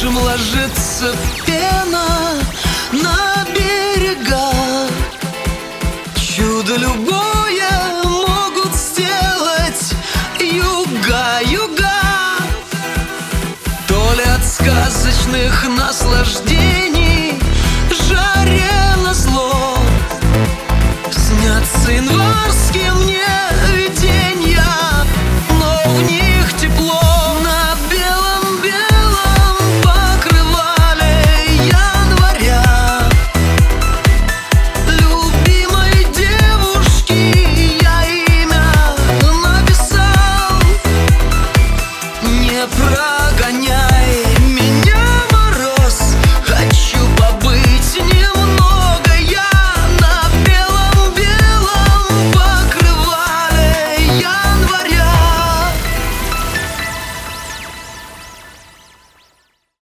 Нашим ложится пена на берега. Чудо любое могут сделать юга, юга. То ли от сказочных наслаждений